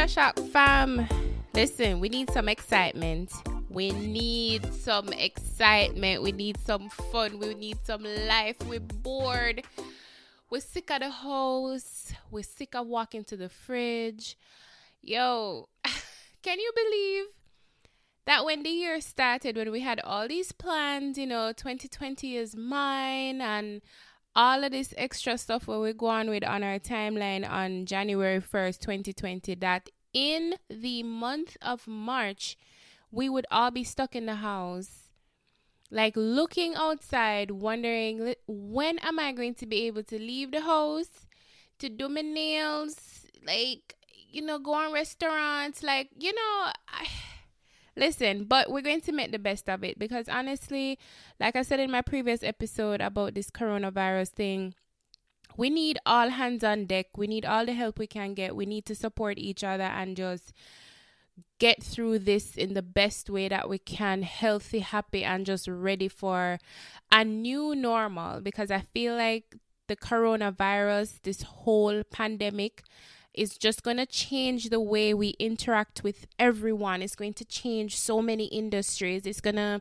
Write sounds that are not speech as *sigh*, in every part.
Culture Shock fam. Listen, we need some excitement. We need some excitement. We need some fun. We need some life. We're bored. We're sick of the house. We're sick of walking to the fridge. Yo, *laughs* can you believe that when the year started, when we had all these plans, you know, 2020 is mine and all of this extra stuff where we go on with on our timeline on January 1st, 2020, that in the month of March, we would all be stuck in the house, like looking outside, wondering when am I going to be able to leave the house to do my nails, like, you know, go on restaurants, like, you know, I Listen, but we're going to make the best of it because honestly, like I said in my previous episode about this coronavirus thing, we need all hands on deck. We need all the help we can get. We need to support each other and just get through this in the best way that we can, healthy, happy, and just ready for a new normal because I feel like the coronavirus, this whole pandemic, is just going to change the way we interact with everyone. It's going to change so many industries. It's going to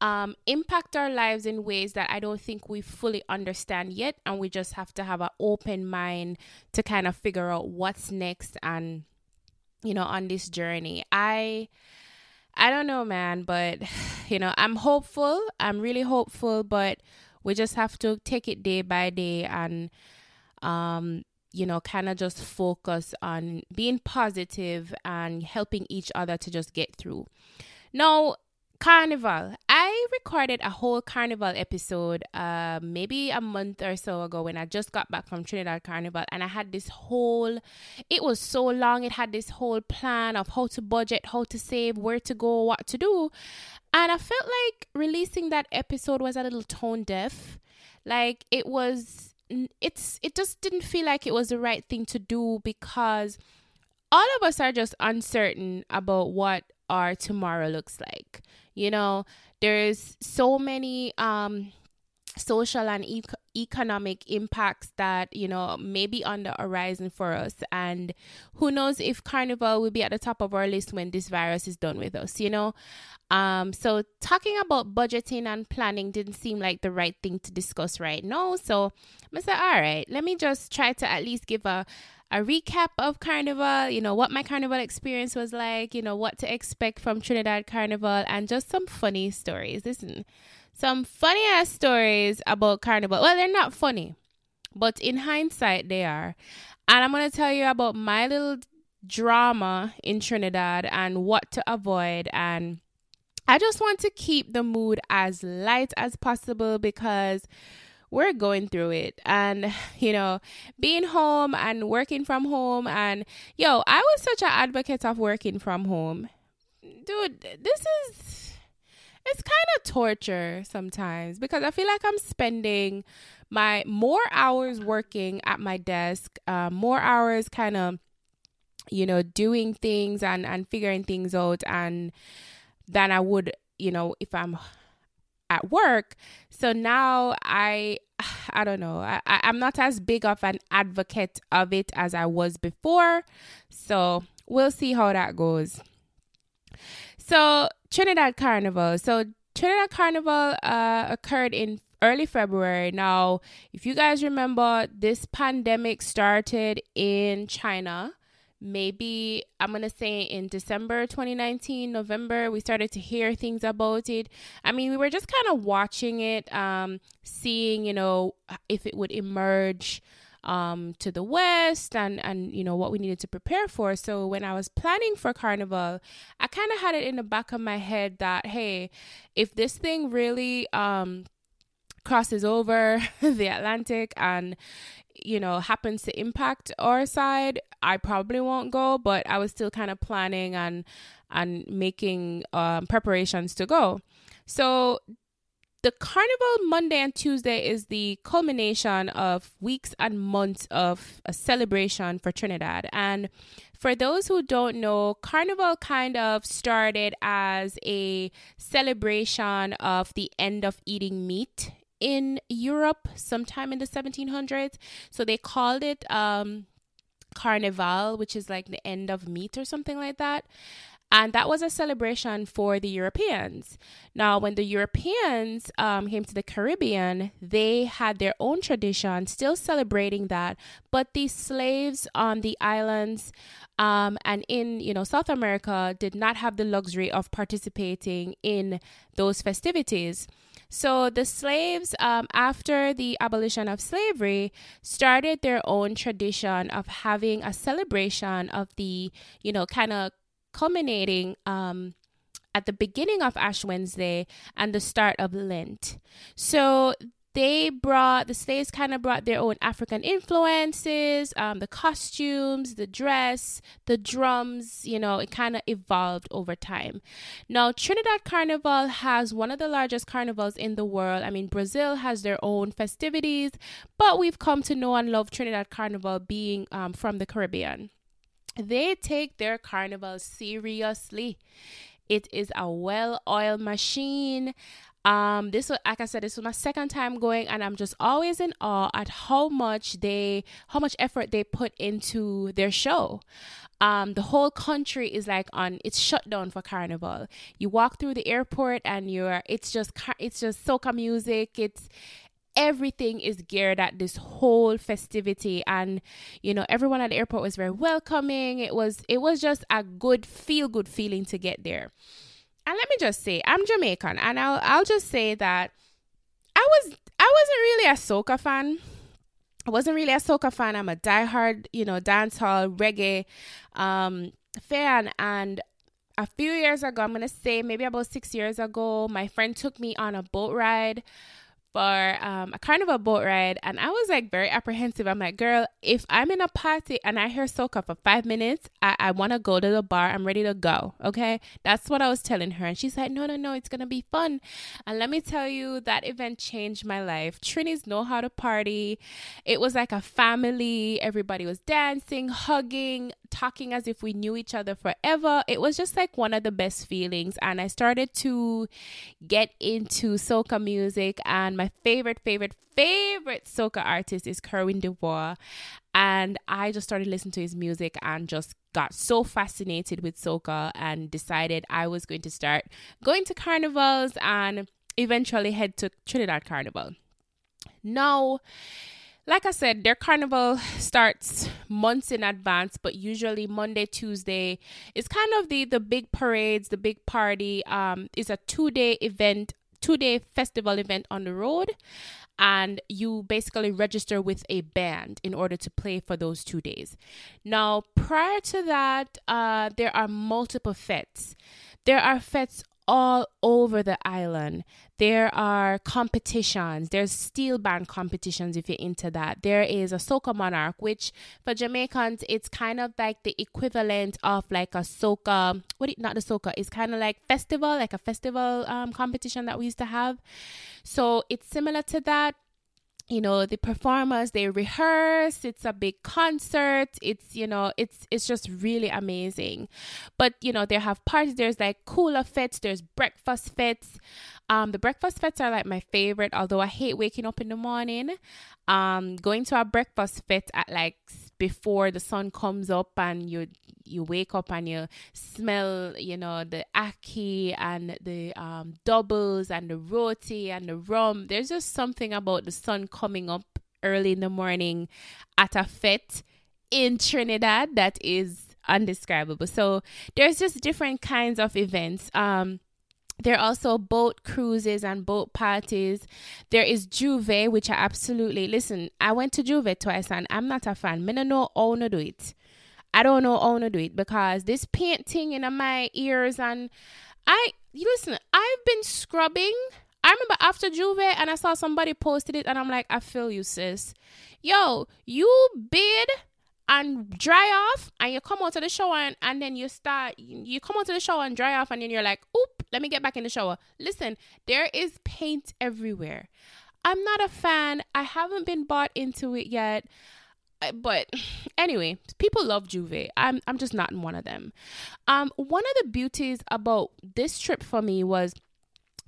um, impact our lives in ways that I don't think we fully understand yet. And we just have to have an open mind to kind of figure out what's next and, you know, on this journey. I. I don't know, man, but *sighs* you know, I'm hopeful. I'm really hopeful, but we just have to take it day by day and um you know, kind of just focus on being positive and helping each other to just get through. Now, Carnival. I recorded a whole Carnival episode uh, maybe a month or so ago when I just got back from Trinidad Carnival and I had this whole it was so long it had this whole plan of how to budget, how to save, where to go, what to do. And I felt like releasing that episode was a little tone deaf. Like it was it's it just didn't feel like it was the right thing to do because all of us are just uncertain about what our tomorrow looks like. You know, there's so many um social and e- economic impacts that you know may be on the horizon for us and who knows if carnival will be at the top of our list when this virus is done with us you know um, so talking about budgeting and planning didn't seem like the right thing to discuss right now. So I said, all right, let me just try to at least give a a recap of Carnival, you know, what my Carnival experience was like, you know, what to expect from Trinidad Carnival, and just some funny stories. Listen, some funny ass stories about Carnival. Well, they're not funny, but in hindsight, they are. And I'm going to tell you about my little drama in Trinidad and what to avoid and I just want to keep the mood as light as possible because we're going through it and you know being home and working from home and yo i was such an advocate of working from home dude this is it's kind of torture sometimes because i feel like i'm spending my more hours working at my desk uh, more hours kind of you know doing things and and figuring things out and than I would, you know, if I'm at work. So now I *sighs* I don't know. I, I'm not as big of an advocate of it as I was before. So we'll see how that goes. So Trinidad Carnival. So Trinidad Carnival uh, occurred in early February. Now, if you guys remember, this pandemic started in China maybe I'm going to say in December 2019, November, we started to hear things about it. I mean, we were just kind of watching it, um, seeing, you know, if it would emerge um, to the west and, and, you know, what we needed to prepare for. So when I was planning for Carnival, I kind of had it in the back of my head that, hey, if this thing really, um, crosses over *laughs* the Atlantic and you know happens to impact our side i probably won't go but i was still kind of planning and and making um, preparations to go so the carnival monday and tuesday is the culmination of weeks and months of a celebration for trinidad and for those who don't know, Carnival kind of started as a celebration of the end of eating meat in Europe sometime in the 1700s. So they called it um, Carnival, which is like the end of meat or something like that. And that was a celebration for the Europeans. Now, when the Europeans um, came to the Caribbean, they had their own tradition, still celebrating that. But the slaves on the islands um, and in you know South America did not have the luxury of participating in those festivities. So the slaves, um, after the abolition of slavery, started their own tradition of having a celebration of the you know kind of culminating um, at the beginning of Ash Wednesday and the start of Lent. So they brought the slaves kind of brought their own African influences, um, the costumes, the dress, the drums. You know, it kind of evolved over time. Now, Trinidad Carnival has one of the largest carnivals in the world. I mean, Brazil has their own festivities, but we've come to know and love Trinidad Carnival being um, from the Caribbean. They take their carnival seriously. It is a well oiled machine. Um, this was like I said, this was my second time going, and I'm just always in awe at how much they, how much effort they put into their show. Um, the whole country is like on it's shut down for carnival. You walk through the airport and you're it's just it's just soca music. It's everything is geared at this whole festivity. And you know everyone at the airport was very welcoming. It was it was just a good feel good feeling to get there. And let me just say i'm jamaican and i'll i'll just say that i was i wasn't really a soca fan. I wasn't really a soca fan. I'm a diehard, you know, dancehall reggae um, fan, and a few years ago, I'm gonna say maybe about six years ago, my friend took me on a boat ride for um, a carnival boat ride, and I was like very apprehensive. I'm like, girl, if I'm in a party and I hear soca for five minutes, I, I want to go to the bar. I'm ready to go. Okay, that's what I was telling her, and she's like, no, no, no, it's gonna be fun. And let me tell you, that event changed my life. Trinis know how to party. It was like a family. Everybody was dancing, hugging, talking as if we knew each other forever. It was just like one of the best feelings, and I started to get into soca music and my favorite, favorite, favorite soca artist is Kerwin Du Bois. And I just started listening to his music and just got so fascinated with soca and decided I was going to start going to carnivals and eventually head to Trinidad Carnival. Now, like I said, their carnival starts months in advance, but usually Monday, Tuesday is kind of the the big parades, the big party. Um, is a two day event two day festival event on the road and you basically register with a band in order to play for those two days. Now, prior to that, uh, there are multiple fetes. There are fetes all over the island. There are competitions. There's steel band competitions if you're into that. There is a soca monarch, which for Jamaicans, it's kind of like the equivalent of like a soca. What? Not the soca. It's kind of like festival, like a festival um, competition that we used to have. So it's similar to that you know the performers they rehearse it's a big concert it's you know it's it's just really amazing. But you know they have parties there's like cooler fetes there's breakfast fetes um the breakfast fetes are like my favorite although i hate waking up in the morning. Um going to a breakfast fete at like before the sun comes up and you you wake up and you smell you know the ackee and the um, doubles and the roti and the rum. There's just something about the sun coming up early in the morning at a fete in Trinidad that is undescribable. So there's just different kinds of events. Um there are also boat cruises and boat parties. There is J'ouvert, which I absolutely listen. I went to J'ouvert twice and I'm not a fan. I don't know how to do it. I don't know how to do it because this painting in my ears and I listen, I've been scrubbing. I remember after J'ouvert and I saw somebody posted it and I'm like, I feel you, sis. Yo, you bid and dry off and you come out of the shower and, and then you start you come out of the shower and dry off and then you're like oop let me get back in the shower. Listen there is paint everywhere. I'm not a fan. I haven't been bought into it yet. Uh, but *sighs* anyway people love J'ouvert. I'm i'm just not in one of them. Um one of the beauties about this trip for me was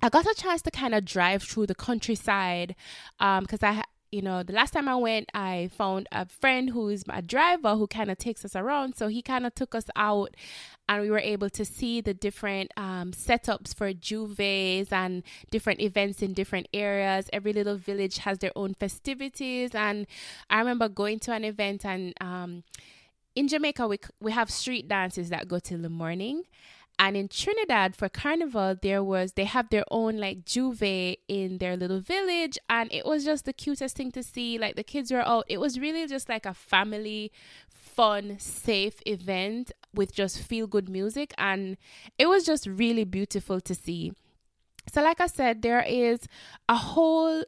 I got a chance to kind of drive through the countryside because um, I you know, the last time I went, I found a friend who is a driver who kind of takes us around. So he kind of took us out and we were able to see the different um, setups for J'ouvert and different events in different areas. Every little village has their own festivities. And I remember going to an event and um, in Jamaica, we, we have street dances that go till the morning. And in Trinidad for Carnival, there was they have their own like J'ouvert in their little village, and it was just the cutest thing to see. Like the kids were out. It was really just like a family, fun, safe event with just feel good music, and it was just really beautiful to see. So, like I said, there is a whole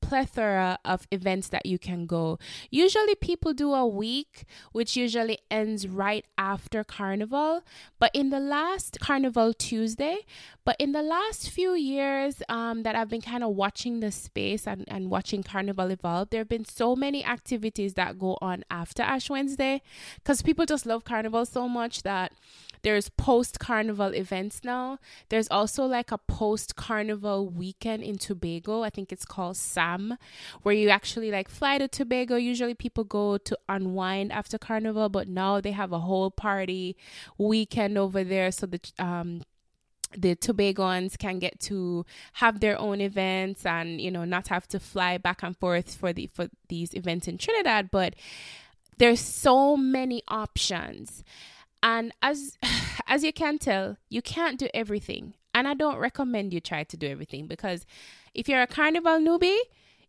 plethora of events that you can go. Usually, people do a week, which usually ends right after Carnival. But in the last Carnival Tuesday, but in the last few years um, that I've been kind of watching the space and, and watching Carnival evolve, there have been so many activities that go on after Ash Wednesday because people just love Carnival so much that there's post carnival events now. There's also like a post carnival weekend in Tobago. I think it's called Where you actually like fly to Tobago. Usually people go to unwind after carnival, but now they have a whole party weekend over there. So the um the Tobagons can get to have their own events and you know not have to fly back and forth for the for these events in Trinidad but there's so many options and as *sighs* as you can tell, you can't do everything. And I don't recommend you try to do everything because if you're a carnival newbie,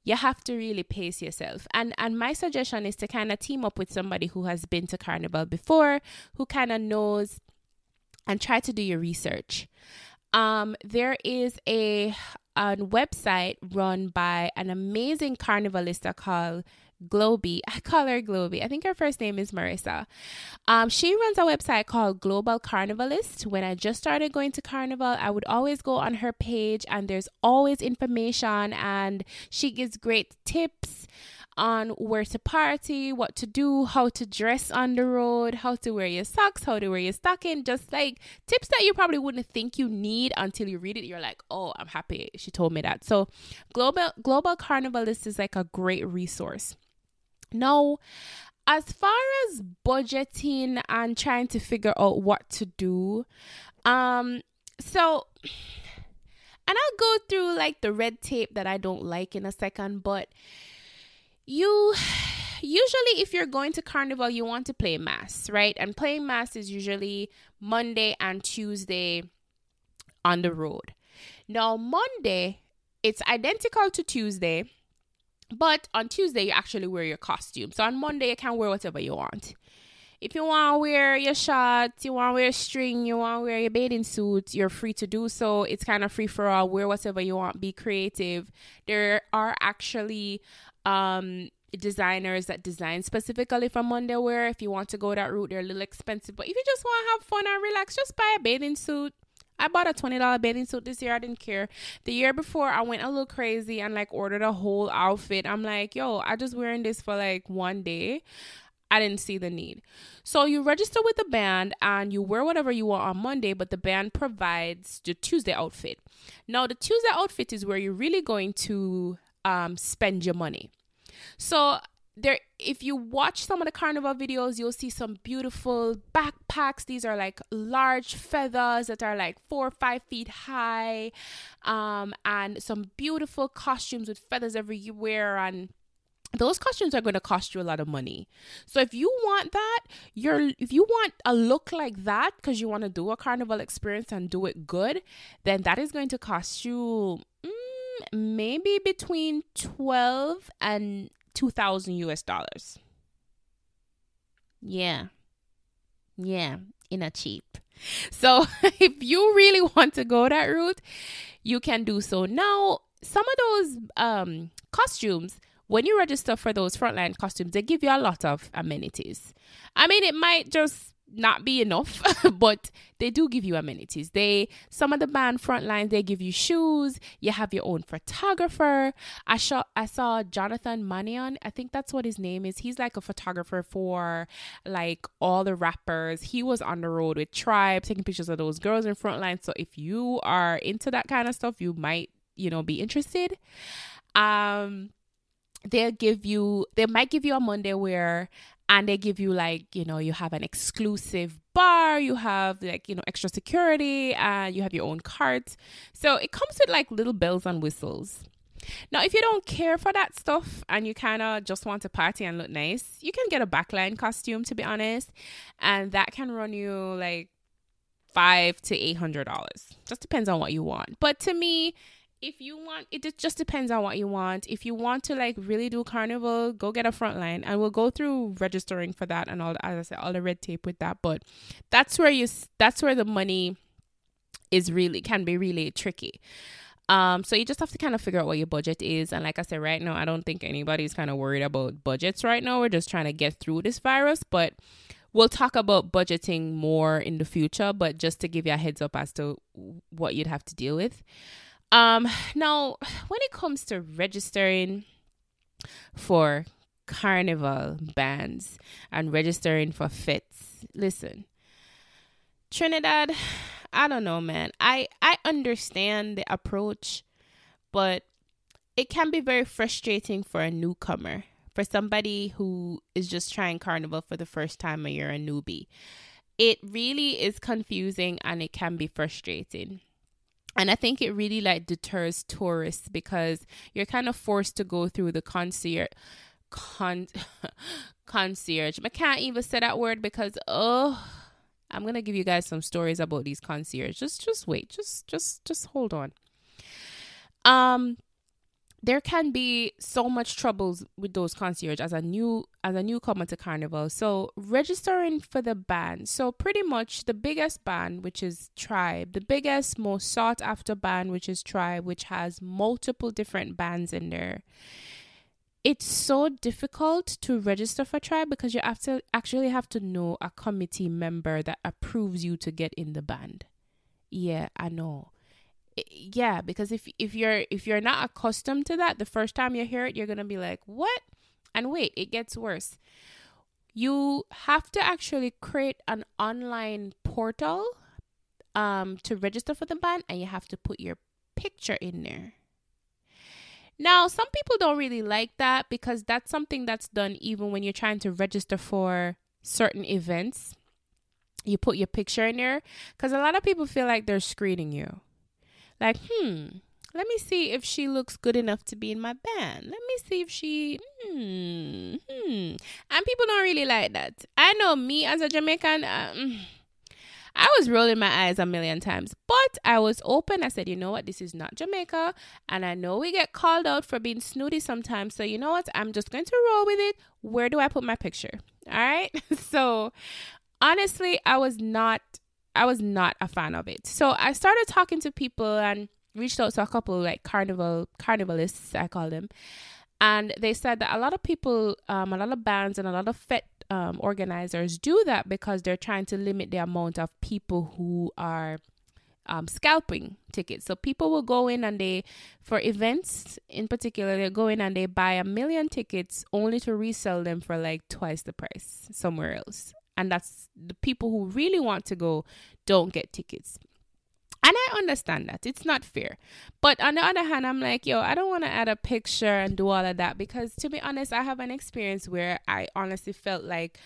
you have to really pace yourself. And and my suggestion is to kind of team up with somebody who has been to carnival before, who kind of knows and try to do your research. Um, there is a a website run by an amazing carnivalista called Globy. *laughs* I call her Globy. I think her first name is Marissa. Um, she runs a website called Global Carnivalist. When I just started going to Carnival, I would always go on her page, and there's always information, and she gives great tips on where to party, what to do, how to dress on the road, how to wear your socks, how to wear your stocking, just like tips that you probably wouldn't think you need until you read it. You're like, oh, I'm happy she told me that. So Global Global Carnivalist is like a great resource. Now, as far as budgeting and trying to figure out what to do, um, so and I'll go through like the red tape that I don't like in a second, but you usually if you're going to carnival you want to play mass right? And playing mass is usually monday and tuesday on the road. Now monday it's identical to tuesday but on Tuesday, you actually wear your costume. So on Monday, you can wear whatever you want. If you want to wear your shorts, you want to wear a string, you want to wear your bathing suit, you're free to do so. It's kind of free for all. Wear whatever you want. Be creative. There are actually um, designers that design specifically for Monday wear. If you want to go that route, they're a little expensive. But if you just want to have fun and relax, just buy a bathing suit I bought a $20 bathing suit this year. I didn't care. The year before, I went a little crazy and like ordered a whole outfit. I'm like, yo, I just wearing this for like one day. I didn't see the need. So you register with the band and you wear whatever you want on Monday, but the band provides the Tuesday outfit. Now, the Tuesday outfit is where you're really going to um, spend your money. So there if you watch some of the carnival videos you'll see some beautiful backpacks these are like large feathers that are like four or five feet high um, and some beautiful costumes with feathers everywhere and those costumes are going to cost you a lot of money. So if you want that, you're if you want a look like that because you want to do a carnival experience and do it good, then that is going to cost you mm, maybe between 12 and 2000 US dollars. Yeah. Yeah, in a cheap. So, *laughs* if you really want to go that route, you can do so. Now, some of those um, costumes, when you register for those frontline costumes, they give you a lot of amenities. I mean, it might just not be enough, *laughs* but they do give you amenities. They some of the band front lines they give you shoes. You have your own photographer. I saw I saw Jonathan Mannion. I think that's what his name is. He's like a photographer for like all the rappers. He was on the road with Tribe taking pictures of those girls in front line. So if you are into that kind of stuff, you might you know be interested. Um they'll give you they might give you a Monday wear and they give you like you know you have an exclusive bar you have like you know extra security and you have your own cart so it comes with like little bells and whistles. Now if you don't care for that stuff and you kind of just want to party and look nice you can get a backline costume to be honest and that can run you like five to eight hundred dollars. Just depends on what you want. But to me if you want it just depends on what you want. If you want to like really do carnival go get a front line. And we'll go through registering for that and all as i said all the red tape with that. But that's where you that's where the money is really can be really tricky. Um so you just have to kind of figure out what your budget is. And like i said right now i don't think anybody's kind of worried about budgets right now. We're just trying to get through this virus. But we'll talk about budgeting more in the future but just to give you a heads up as to what you'd have to deal with um, now, when it comes to registering for carnival bands and registering for fetes, listen, Trinidad, I don't know, man. I I understand the approach, but it can be very frustrating for a newcomer, for somebody who is just trying carnival for the first time or you're a newbie. It really is confusing and it can be frustrating and I think it really like deters tourists because you're kind of forced to go through the concierge con *laughs* concierge. I can't even say that word because oh I'm gonna give you guys some stories about these concierge. Just just wait. Just just just hold on. Um there can be so much troubles with those concierge as a new as a newcomer to carnival. So registering for the band so pretty much the biggest band which is tribe the biggest most sought after band which is tribe which has multiple different bands in there. It's so difficult to register for tribe because you have to actually have to know a committee member that approves you to get in the band. Yeah i know yeah because if if you're if you're not accustomed to that the first time you hear it you're gonna be like what? And wait it gets worse. You have to actually create an online portal um to register for the band and you have to put your picture in there. Now some people don't really like that because that's something that's done even when you're trying to register for certain events. You put your picture in there because a lot of people feel like they're screening you like, hmm, let me see if she looks good enough to be in my band. Let me see if she, hmm, hmm. And people don't really like that. I know me as a Jamaican, um, I was rolling my eyes a million times, but I was open. I said, you know what, this is not Jamaica, and I know we get called out for being snooty sometimes. So you know what, I'm just going to roll with it. Where do I put my picture? All right. *laughs* so honestly, I was not I was not a fan of it. So I started talking to people and reached out to a couple like carnival carnivalists, I call them. And they said that a lot of people, um, a lot of bands and a lot of fet um, organizers do that because they're trying to limit the amount of people who are um, scalping tickets. So people will go in and they, for events in particular, they go in and they buy a million tickets only to resell them for like twice the price somewhere else and that's the people who really want to go don't get tickets and I understand that. It's not fair. But on the other hand, I'm like, yo, I don't want to add a picture and do all of that because to be honest, I have an experience where I honestly felt like,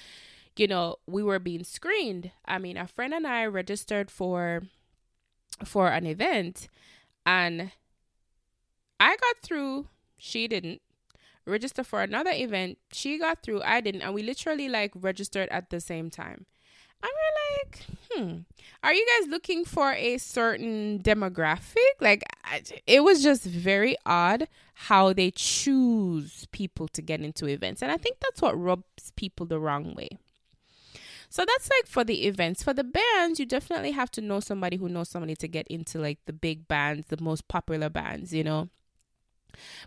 you know, we were being screened. I mean, a friend and I registered for for an event and I got through, she didn't register for another event. She got through, I didn't, and we literally like registered at the same time. And we're like, hmm, are you guys looking for a certain demographic? Like, it was just very odd how they choose people to get into events. And I think that's what rubs people the wrong way. So that's like for the events. For the bands, you definitely have to know somebody who knows somebody to get into like the big bands, the most popular bands, you know.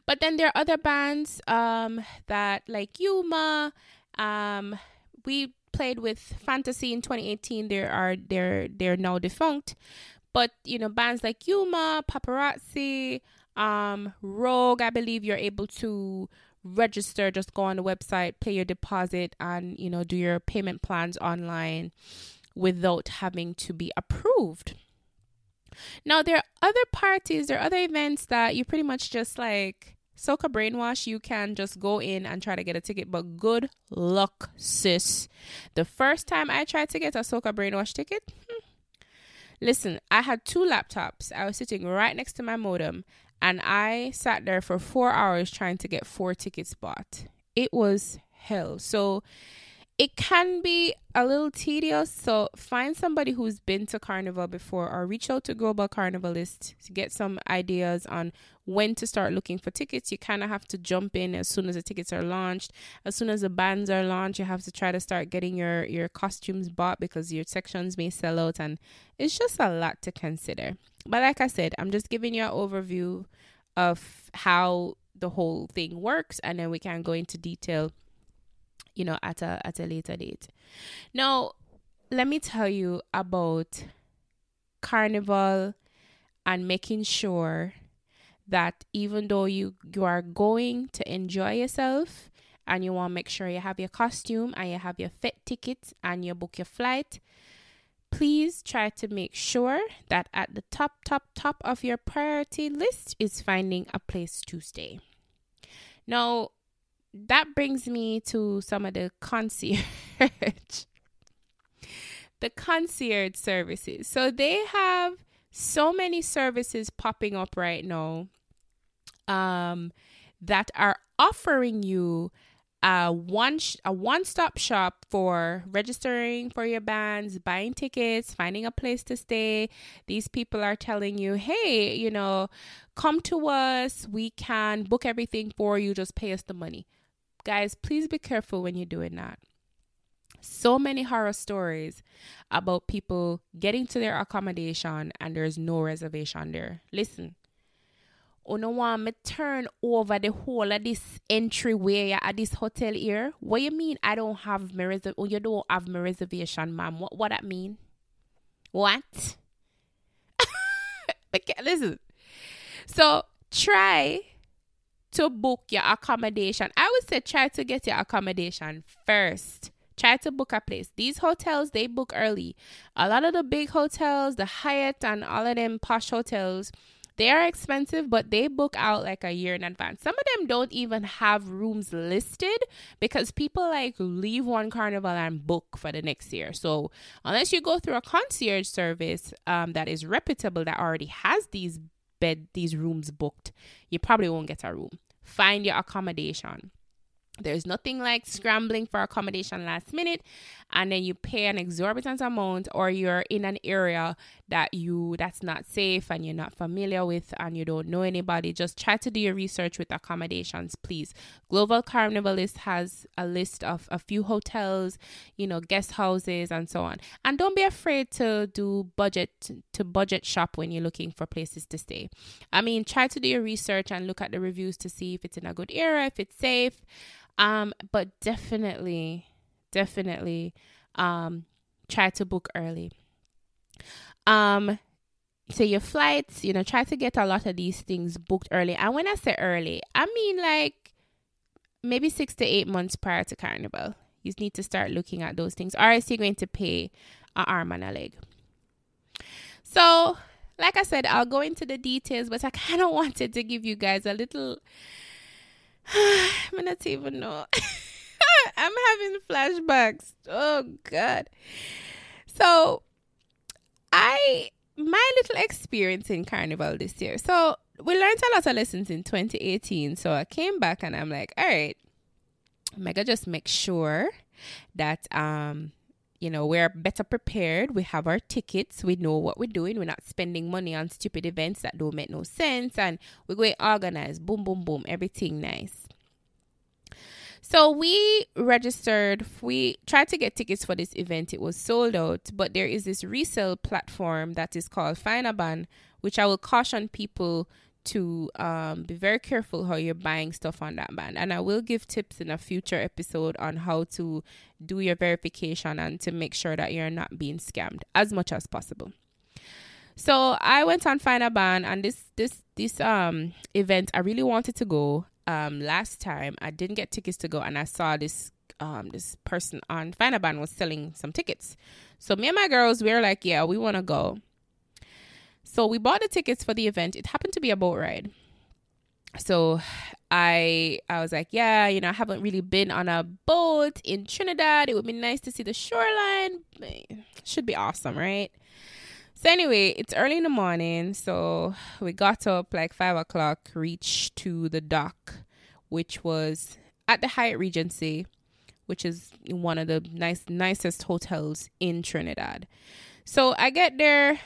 But then there are other bands um, that like Yuma. Um, we played with Fantasy in 2018. There are they're they're now defunct. But you know bands like Yuma, Paparazzi, um, Rogue. I believe you're able to register. Just go on the website, pay your deposit, and you know do your payment plans online without having to be approved. Now, there are other parties, there are other events that you pretty much just like Soca Brainwash, you can just go in and try to get a ticket. But good luck, sis. The first time I tried to get a Soca Brainwash ticket, hmm, listen, I had two laptops. I was sitting right next to my modem, and I sat there for four hours trying to get four tickets bought. It was hell. So it can be a little tedious. So find somebody who's been to Carnival before or reach out to Global Carnivalist to get some ideas on when to start looking for tickets. You kind of have to jump in as soon as the tickets are launched. As soon as the bands are launched, you have to try to start getting your, your costumes bought because your sections may sell out and it's just a lot to consider. But like I said, I'm just giving you an overview of how the whole thing works and then we can go into detail you know at a at a later date. Now let me tell you about carnival and making sure that even though you you are going to enjoy yourself and you want to make sure you have your costume and you have your fete ticket and you book your flight please try to make sure that at the top top top of your priority list is finding a place to stay. Now that brings me to some of the concierge *laughs* the concierge services so they have so many services popping up right now um that are offering you a one sh- a one stop shop for registering for your bands, buying tickets, finding a place to stay. These people are telling you, "Hey, you know, come to us. We can book everything for you. Just pay us the money." Guys, please be careful when you're doing that. So many horror stories about people getting to their accommodation and there's no reservation there. Listen, you know want me turn over the whole of this entryway at this hotel here? What you mean I don't have my reservation? Oh, you don't have my reservation, ma'am. What what that mean? What? *laughs* okay, listen. So try to book your accommodation. I would say try to get your accommodation first. Try to book a place. These hotels, they book early. A lot of the big hotels, the Hyatt and all of them posh hotels, they are expensive, but they book out like a year in advance. Some of them don't even have rooms listed because people like leave one carnival and book for the next year. So unless you go through a concierge service um, that is reputable that already has these bed these rooms booked, you probably won't get a room find your accommodation. There's nothing like scrambling for accommodation last minute and then you pay an exorbitant amount or you're in an area that you that's not safe and you're not familiar with and you don't know anybody. Just try to do your research with accommodations please. Global carnivalist has a list of a few hotels you know guest houses and so on. And don't be afraid to do budget to budget shop when you're looking for places to stay. I mean try to do your research and look at the reviews to see if it's in a good area if it's safe um but definitely definitely um, try to book early. Um, so your flights, you know, try to get a lot of these things booked early. And when I say early, I mean like maybe six to eight months prior to carnival. You need to start looking at those things, or else you're going to pay an arm and a leg. So, like I said, I'll go into the details, but I kind of *laughs* wanted to give you guys a little. *sighs* I'm not even know. *laughs* I'm having flashbacks. Oh God. So I my little experience in carnival this year. So we learned a lot of lessons in 2018. So I came back and I'm like, all right, Mega just make sure that um you know we're better prepared. We have our tickets. We know what we're doing. We're not spending money on stupid events that don't make no sense. And we're going organized boom boom boom. Everything nice. So we registered, we tried to get tickets for this event. It was sold out, but there is this resale platform that is called Finaban, which I will caution people to um, be very careful how you're buying stuff on that band. And I will give tips in a future episode on how to do your verification and to make sure that you're not being scammed as much as possible. So I went on Finaban and this this this um event I really wanted to go um last time I didn't get tickets to go and I saw this um this person on Finaban was selling some tickets. So me and my girls we were like, yeah, we want to go. So we bought the tickets for the event. It happened to be a boat ride. so I I was like, yeah, you know, I haven't really been on a boat in Trinidad. It would be nice to see the shoreline. Should be awesome, right? So anyway, it's early in the morning, so we got up like five o'clock, reached to the dock, which was at the Hyatt Regency, which is one of the nice nicest hotels in Trinidad. So I get there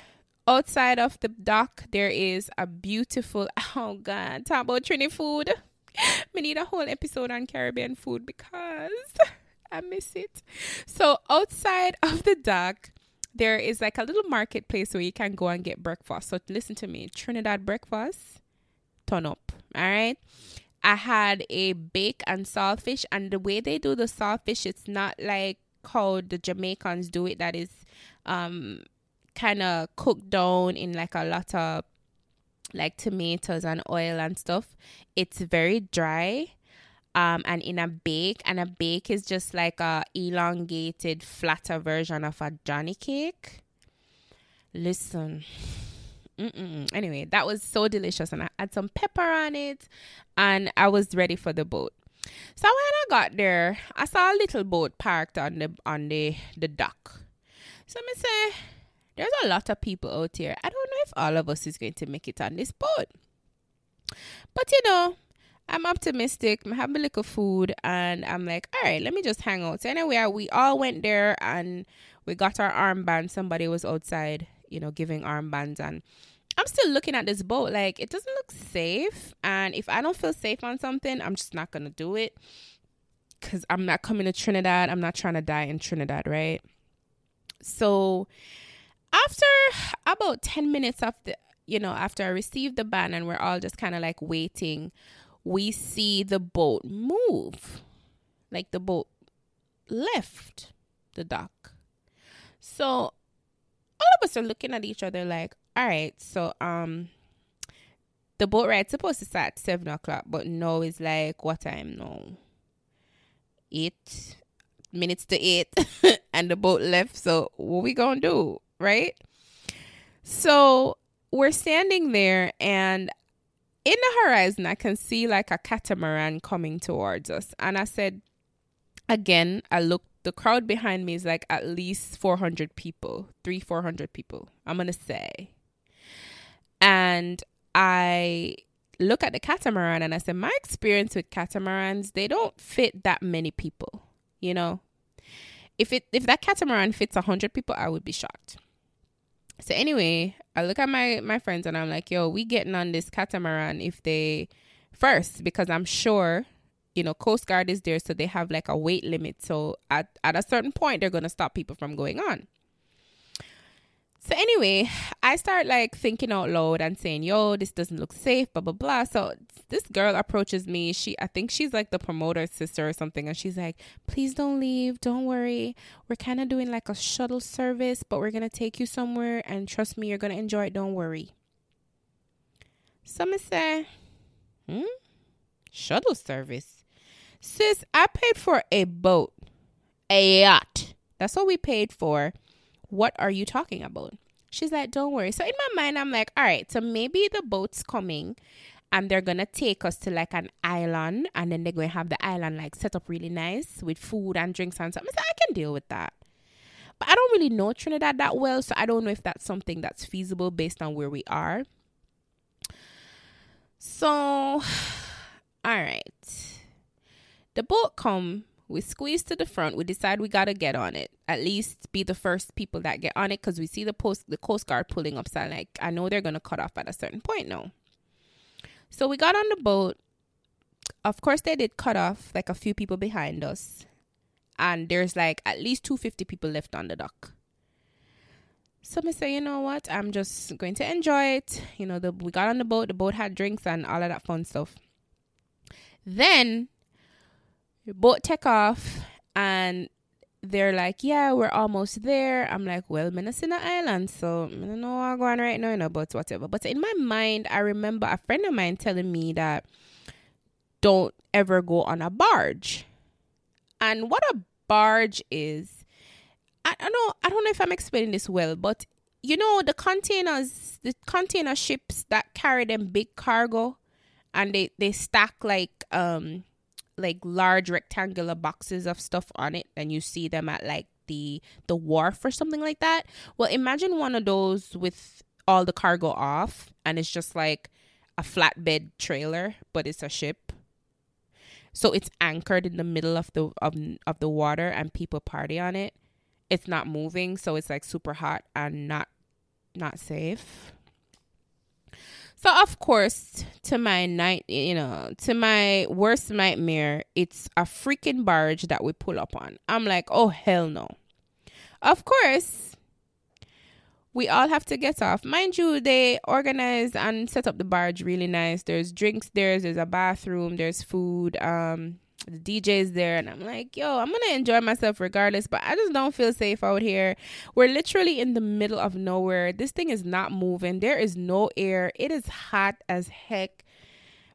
outside of the dock there is a beautiful *laughs* oh god talk about Trini food *laughs* we need a whole episode on Caribbean food because *laughs* I miss it. So outside of the dock, there is like a little marketplace where you can go and get breakfast. So listen to me, Trinidad breakfast, turn up. All right. I had a bake and saltfish, and the way they do the saltfish, it's not like how the Jamaicans do it. That is, um, kind of cooked down in like a lot of like tomatoes and oil and stuff. It's very dry. Um, and in a bake, and a bake is just like a elongated, flatter version of a Johnny cake. Listen, Mm-mm. anyway, that was so delicious, and I had some pepper on it, and I was ready for the boat. So when I got there, I saw a little boat parked on the on the the dock. So I say, there's a lot of people out here. I don't know if all of us is going to make it on this boat. But you know, I'm optimistic. I'm having a little food and I'm like, all right, let me just hang out. So anyway, uh, we all went there and we got our armband. Somebody was outside, you know, giving armbands and I'm still looking at this boat like it doesn't look safe. And if I don't feel safe on something, I'm just not gonna do it. Cause I'm not coming to Trinidad. I'm not trying to die in Trinidad, right? So after about 10 minutes of the you know after i received the ban and we're all just kind of like waiting we see the boat move. Like the boat left the dock. So all of us are looking at each other like all right so um the boat ride's supposed to start at seven o'clock but no it's like what time no eight minutes to eight *laughs* and the boat left. So what we gonna do right? So we're standing there, and in the horizon, I can see like a catamaran coming towards us. And I said, again, I looked, the crowd behind me is like at least 400 people, three, 400 people, I'm going to say. And I look at the catamaran and I said, my experience with catamarans, they don't fit that many people, you know? If it if that catamaran fits 100 people, I would be shocked. So anyway, I look at my my friends and I'm like, yo, we getting on this catamaran if they first because I'm sure you know Coast Guard is there, so they have like a weight limit. So at at a certain point, they're gonna stop people from going on. So anyway, I start like thinking out loud and saying, "Yo, this doesn't look safe." Blah blah blah. So this girl approaches me. She, I think she's like the promoter's sister or something, and she's like, "Please don't leave. Don't worry. We're kind of doing like a shuttle service, but we're gonna take you somewhere, and trust me, you're gonna enjoy it. Don't worry." Some say, "Hmm, shuttle service, sis. I paid for a boat, a yacht. That's what we paid for." What are you talking about? She's like, Don't worry. So in my mind, I'm like, All right, so maybe the boat's coming and they're gonna take us to like an island and then they're gonna have the island like set up really nice with food and drinks and. So I can deal with that. But I don't really know Trinidad that well, so I don't know if that's something that's feasible based on where we are. So *sighs* all right. The boat come we squeeze to the front. We decide we gotta get on it. At least be the first people that get on it because we see the post the Coast Guard pulling up. So like I know they're gonna cut off at a certain point now. So we got on the boat. Of course, they did cut off like a few people behind us, and there's like at least two fifty people left on the dock. So I say, you know what? I'm just going to enjoy it. You know, the we got on the boat. The boat had drinks and all of that fun stuff. Then boat take off and they're like, yeah, we're almost there. I'm like, well, in island, so I don't know I'm going right now, you know, but whatever. But in my mind, I remember a friend of mine telling me that don't ever go on a barge. And what a barge is, I don't know, I don't know if I'm explaining this well, but you know, the containers, the container ships that carry them big cargo and they they stack like um like large rectangular boxes of stuff on it and you see them at like the the wharf or something like that. Well imagine one of those with all the cargo off and it's just like a flatbed trailer but it's a ship. So it's anchored in the middle of the of, of the water and people party on it. It's not moving so it's like super hot and not not safe so of course, to my night, you know, to my worst nightmare, it's a freaking barge that we pull up on. I'm like, oh hell no. Of course, we all have to get off. Mind you, they organize and set up the barge really nice. There's drinks there, there's a bathroom, there's food. Um, the DJ's there, and I'm like, yo, I'm gonna enjoy myself regardless, but I just don't feel safe out here. We're literally in the middle of nowhere. This thing is not moving, there is no air, it is hot as heck,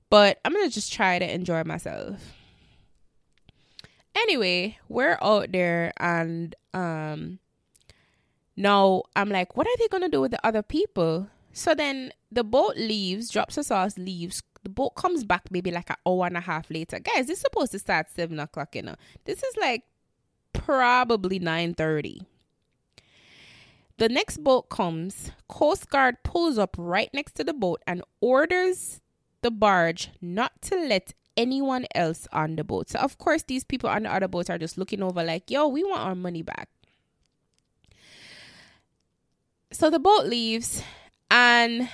but I'm gonna just try to enjoy myself. Anyway, we're out there, and um, now I'm like, what are they gonna do with the other people? So then the boat leaves, drops us off, leaves, the boat comes back maybe like an hour and a half later. Guys, this is supposed to start seven o'clock, you know. This is like probably nine thirty. The next boat comes. Coast Guard pulls up right next to the boat and orders the barge not to let anyone else on the boat. So of course these people on the other boats are just looking over like, yo, we want our money back. So the boat leaves and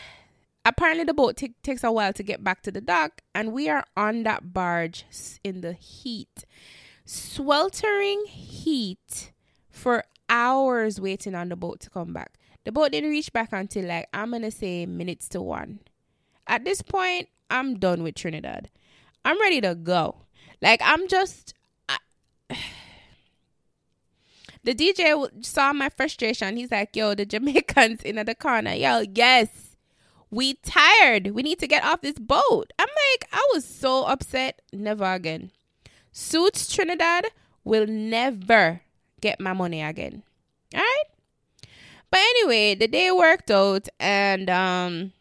apparently the boat t- takes a while to get back to the dock and we are on that barge in the heat. Sweltering heat for hours waiting on the boat to come back. The boat didn't reach back until like i'm gonna say minutes to one. At this point i'm done with trinidad. I'm ready to go. Like i'm just I, *sighs* the dj saw my frustration. He's like yo the jamaicans *laughs* in the corner. Yo yes we tired. We need to get off this boat. I'm like, I was so upset. Never again. Suits Trinidad will never get my money again. All right. But anyway, the day worked out and um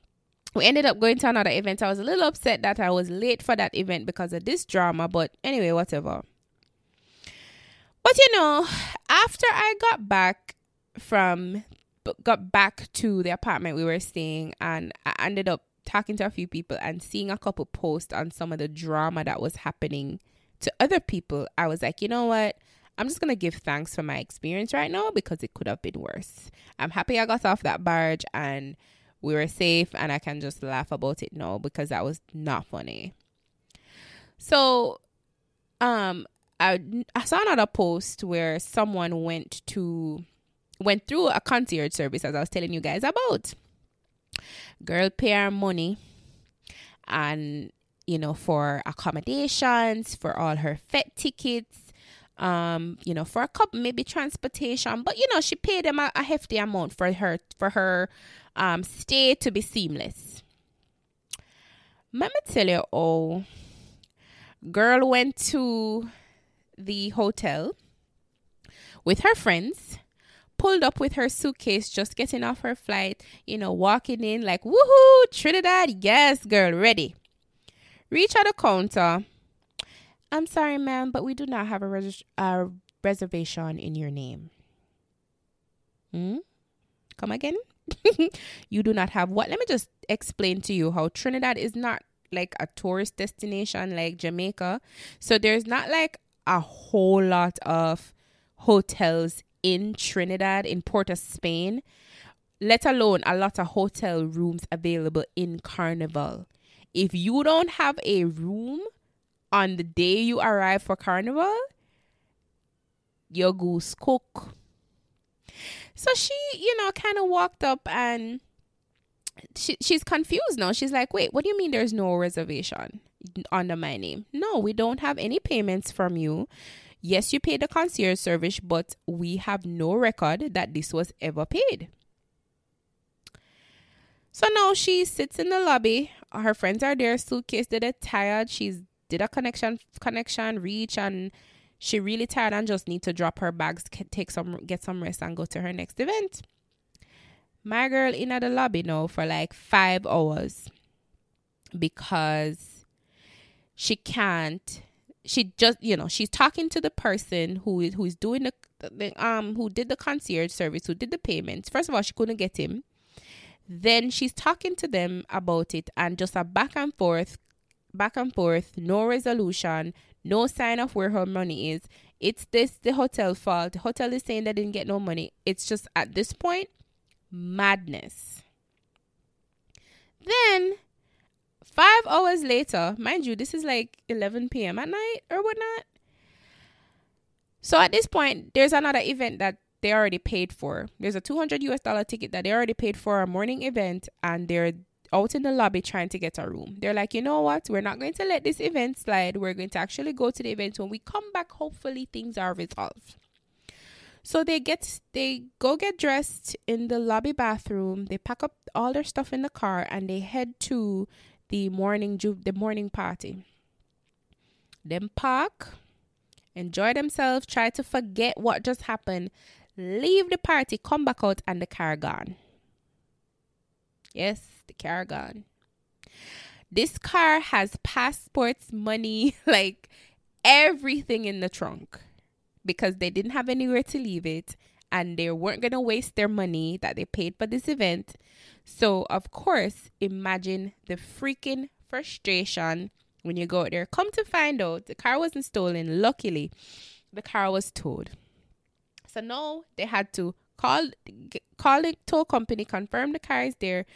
we ended up going to another event. I was a little upset that I was late for that event because of this drama, but anyway, whatever. But you know, after I got back from got back to the apartment we were staying and I ended up talking to a few people and seeing a couple posts on some of the drama that was happening to other people, I was like, you know what? I'm just going to give thanks for my experience right now because it could have been worse. I'm happy I got off that barge and we were safe and I can just laugh about it now because that was not funny. So, um, I, I saw another post where someone went to went through a concierge service as I was telling you guys about. Girl pay her money and you know for accommodations, for all her fete tickets, um, you know, for a couple maybe transportation, but you know, she paid them a, a hefty amount for her for her um stay to be seamless. Me tell you, oh, girl went to the hotel with her friends pulled up with her suitcase, just getting off her flight, you know, walking in like, woohoo, Trinidad, yes, girl, ready. Reach at the counter. I'm sorry, ma'am, but we do not have a, res- a reservation in your name. Hmm? Come again? *laughs* you do not have what? Let me just explain to you how Trinidad is not like a tourist destination like Jamaica. So there's not like a whole lot of hotels in Trinidad, in Port of Spain, let alone a lot of hotel rooms available in Carnival. If you don't have a room on the day you arrive for Carnival, your goose cook. So she, you know, kind of walked up and she, she's confused now. She's like, wait, what do you mean there's no reservation under my name? No, we don't have any payments from you. Yes, you paid the concierge service, but we have no record that this was ever paid. So now she sits in the lobby. Her friends are there. Suitcase did it tired. She's did a connection connection reach and she really tired and just need to drop her bags, take some get some rest and go to her next event. My girl in at the lobby now for like five hours. because she can't she just you know she's talking to the person who is who is doing the, the um who did the concierge service who did the payments. First of all she couldn't get him then she's talking to them about it and just a back and forth back and forth no resolution no sign of where her money is. It's this the hotel fault. The hotel is saying they didn't get no money. It's just at this point madness. Then Five hours later, mind you, this is like 11 p.m. at night or whatnot. So at this point, there's another event that they already paid for. There's a 200 US dollar ticket that they already paid for a morning event, and they're out in the lobby trying to get a room. They're like, you know what? We're not going to let this event slide. We're going to actually go to the event. When we come back, hopefully things are resolved. So they get they go get dressed in the lobby bathroom. They pack up all their stuff in the car and they head to the morning ju- the morning party. Them park, enjoy themselves, try to forget what just happened, leave the party, come back out, and the car gone. Yes, the car gone. This car has passports, money, *laughs* like everything in the trunk because they didn't have anywhere to leave it and they weren't going to waste their money that they paid for this event. So, of course, imagine the freaking frustration when you go out there. Come to find out, the car wasn't stolen. Luckily, the car was towed. So now they had to call call the tow company, confirm the car is there,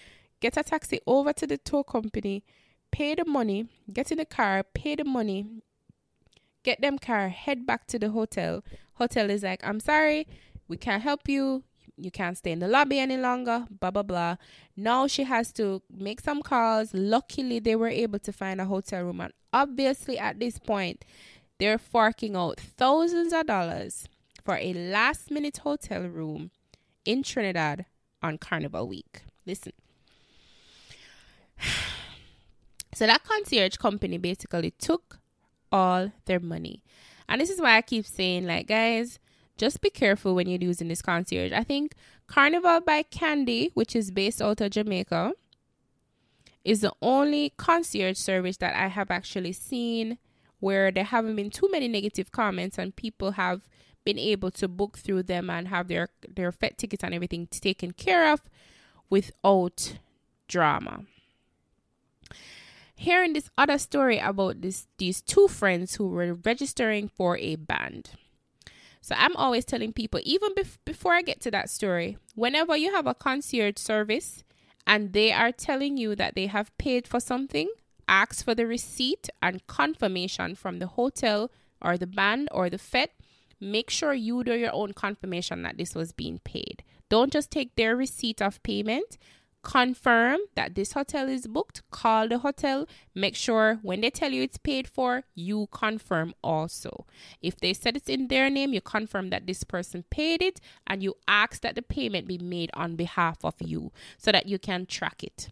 get a taxi over to the tow company, pay the money, get in the car, pay the money, get them car, head back to the hotel. Hotel is like, I'm sorry, we can't help you you can't stay in the lobby any longer, blah, blah, blah. Now she has to make some calls. Luckily, they were able to find a hotel room. And obviously, at this point, they're forking out thousands of dollars for a last minute hotel room in Trinidad on Carnival Week. Listen. *sighs* So that concierge company basically took all their money. And this is why I keep saying, like, guys, just be careful when you're using this concierge. I think Carnival by Candy, which is based out of Jamaica, is the only concierge service that I have actually seen where there haven't been too many negative comments and people have been able to book through them and have their their fete tickets and everything taken care of without drama. Hearing this other story about this these two friends who were registering for a band. So I'm always telling people, even bef- before I get to that story, whenever you have a concierge service and they are telling you that they have paid for something, ask for the receipt and confirmation from the hotel or the band or the fete. Make sure you do your own confirmation that this was being paid. Don't just take their receipt of payment confirm that this hotel is booked, call the hotel, make sure when they tell you it's paid for, you confirm also. If they said it's in their name, you confirm that this person paid it and you ask that the payment be made on behalf of you so that you can track it.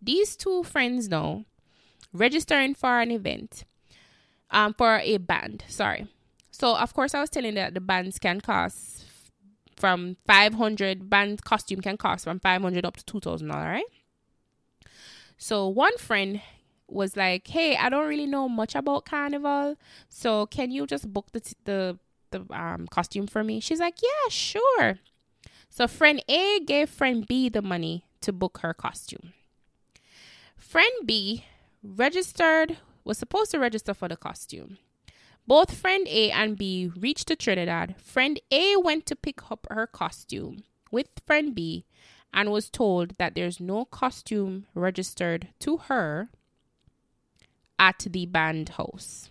These two friends now registering for an event, um, for a band, sorry. So, of course, I was telling that the bands can cost from 500 band costume can cost from 500 up to 2000 all right? So one friend was like hey i don't really know much about carnival so can you just book the t- the the um costume for me? She's like yeah sure. So friend a gave friend b the money to book her costume. Friend b registered was supposed to register for the costume both friend A and B reached to Trinidad. Friend A went to pick up her costume with friend B and was told that there's no costume registered to her at the band house.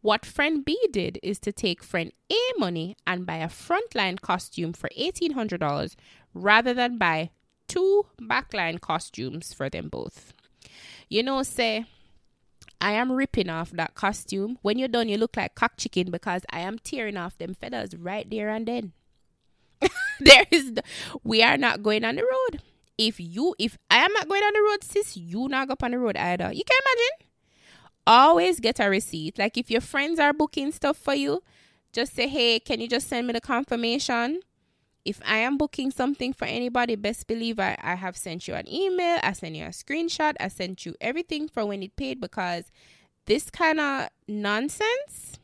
What friend B did is to take friend A money and buy a frontline costume for $1,800 rather than buy two backline costumes for them both. You know, say, I am ripping off that costume. When you're done, you look like cock chicken because I am tearing off them feathers right there and then. *laughs* there is, the, we are not going on the road. If you, if I am not going on the road, sis, you not go on the road either. You can imagine. Always get a receipt. Like if your friends are booking stuff for you, just say, hey, can you just send me the confirmation? If I am booking something for anybody, best believe I, I have sent you an email, I sent you a screenshot, I sent you everything for when it paid because this kind of nonsense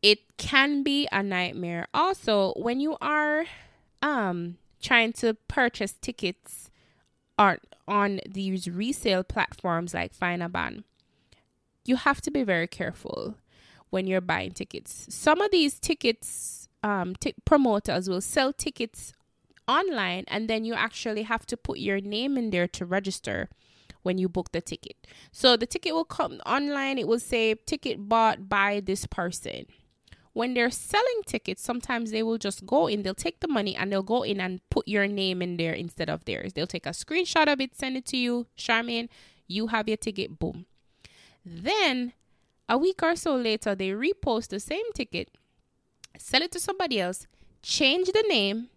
it can be a nightmare. Also, when you are um trying to purchase tickets on on these resale platforms like Fineaban, you have to be very careful when you're buying tickets. Some of these tickets um t- promoters will sell tickets online and then you actually have to put your name in there to register when you book the ticket. So the ticket will come online, it will say ticket bought by this person when they're selling tickets, sometimes they will just go in, they'll take the money and they'll go in and put your name in there instead of theirs. They'll take a screenshot of it, send it to you, Charmaine, you have your ticket, boom. Then a week or so later, they repost the same ticket, sell it to somebody else, change the name.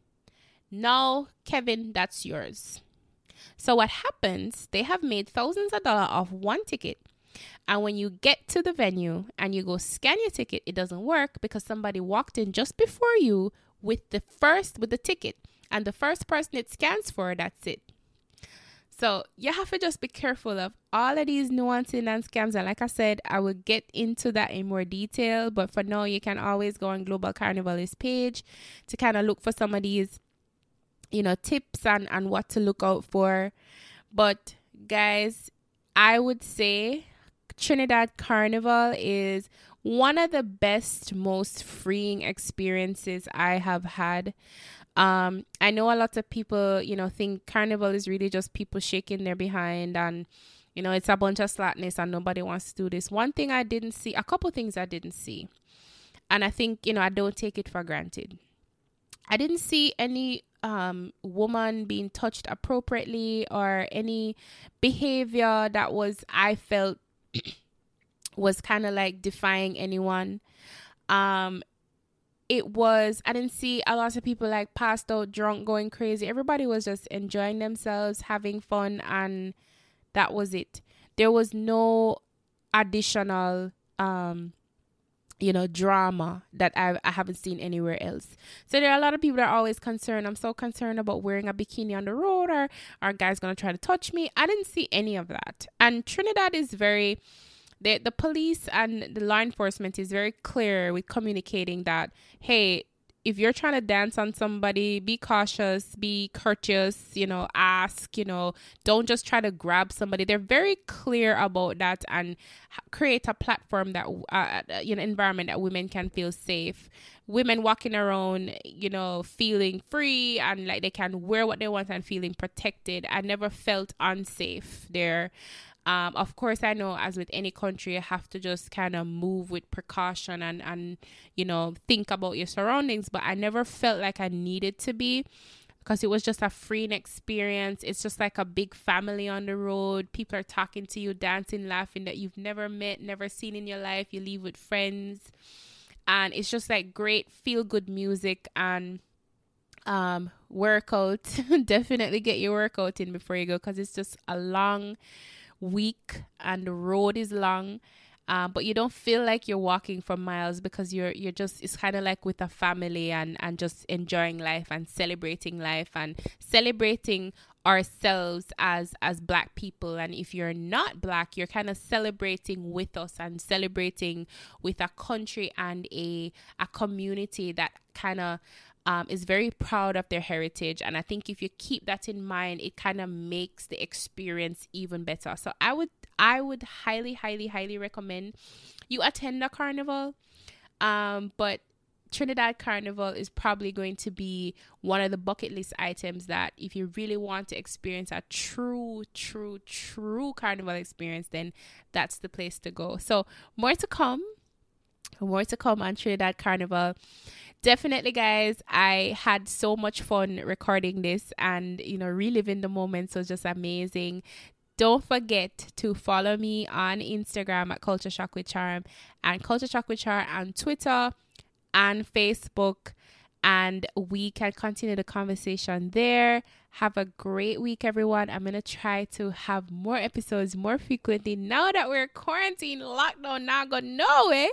Now, Kevin, that's yours. So what happens? They have made thousands of dollars off one ticket and when you get to the venue and you go scan your ticket, it doesn't work because somebody walked in just before you with the first with the ticket. And the first person it scans for, that's it. So you have to just be careful of all of these nuances and scams. And like I said, I will get into that in more detail. But for now, you can always go on Global Carnivalist page to kind of look for some of these, you know, tips and, and what to look out for. But guys, I would say Trinidad Carnival is one of the best, most freeing experiences I have had. Um, I know a lot of people, you know, think carnival is really just people shaking their behind and, you know, it's a bunch of slackness and nobody wants to do this. One thing I didn't see, a couple things I didn't see, and I think, you know, I don't take it for granted. I didn't see any um, woman being touched appropriately or any behavior that was, I felt, *coughs* was kind of like defying anyone. Um, it was I didn't see a lot of people like passed out, drunk, going crazy. Everybody was just enjoying themselves, having fun, and that was it. There was no additional um you know drama that I, I haven't seen anywhere else so there are a lot of people that are always concerned i'm so concerned about wearing a bikini on the road or are guys gonna try to touch me i didn't see any of that and trinidad is very the the police and the law enforcement is very clear with communicating that hey if you're trying to dance on somebody, be cautious, be courteous, you know, ask, you know, don't just try to grab somebody. They're very clear about that and create a platform that, uh, uh, you know, environment that women can feel safe. Women walking around, you know, feeling free and like they can wear what they want and feeling protected. I never felt unsafe there. Um, of course, I know as with any country, you have to just kind of move with precaution and, and, you know, think about your surroundings. But I never felt like I needed to be because it was just a freeing experience. It's just like a big family on the road. People are talking to you, dancing, laughing that you've never met, never seen in your life. You leave with friends. And it's just like great feel good music and um workout. *laughs* Definitely get your workout in before you go because it's just a long week and the road is long. Um, but you don't feel like you're walking for miles because you're you're just it's kind of like with a family and and just enjoying life and celebrating life and celebrating ourselves as as black people and if you're not black you're kind of celebrating with us and celebrating with a country and a a community that kind of um, is very proud of their heritage. And I think if you keep that in mind, it kind of makes the experience even better. So I would I would highly, highly, highly recommend you attend a carnival. Um, but Trinidad Carnival is probably going to be one of the bucket list items that if you really want to experience a true, true, true carnival experience, then that's the place to go. So more to come. More to come on Trinidad Carnival definitely guys i had so much fun recording this and you know reliving the moments. Was just amazing. Don't forget to follow me on instagram at culture shock with charm and culture shock with charm on twitter and facebook and we can continue the conversation there. Have a great week, everyone. I'm gonna try to have more episodes more frequently now that we're quarantine lockdown. Now go nowhere,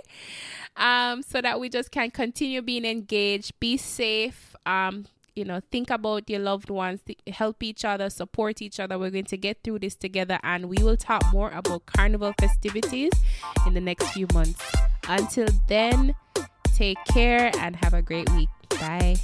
um, so that we just can continue being engaged, be safe, um, you know, think about your loved ones, help each other, support each other. We're going to get through this together, and we will talk more about carnival festivities in the next few months. Until then, Take care and have a great week. Bye.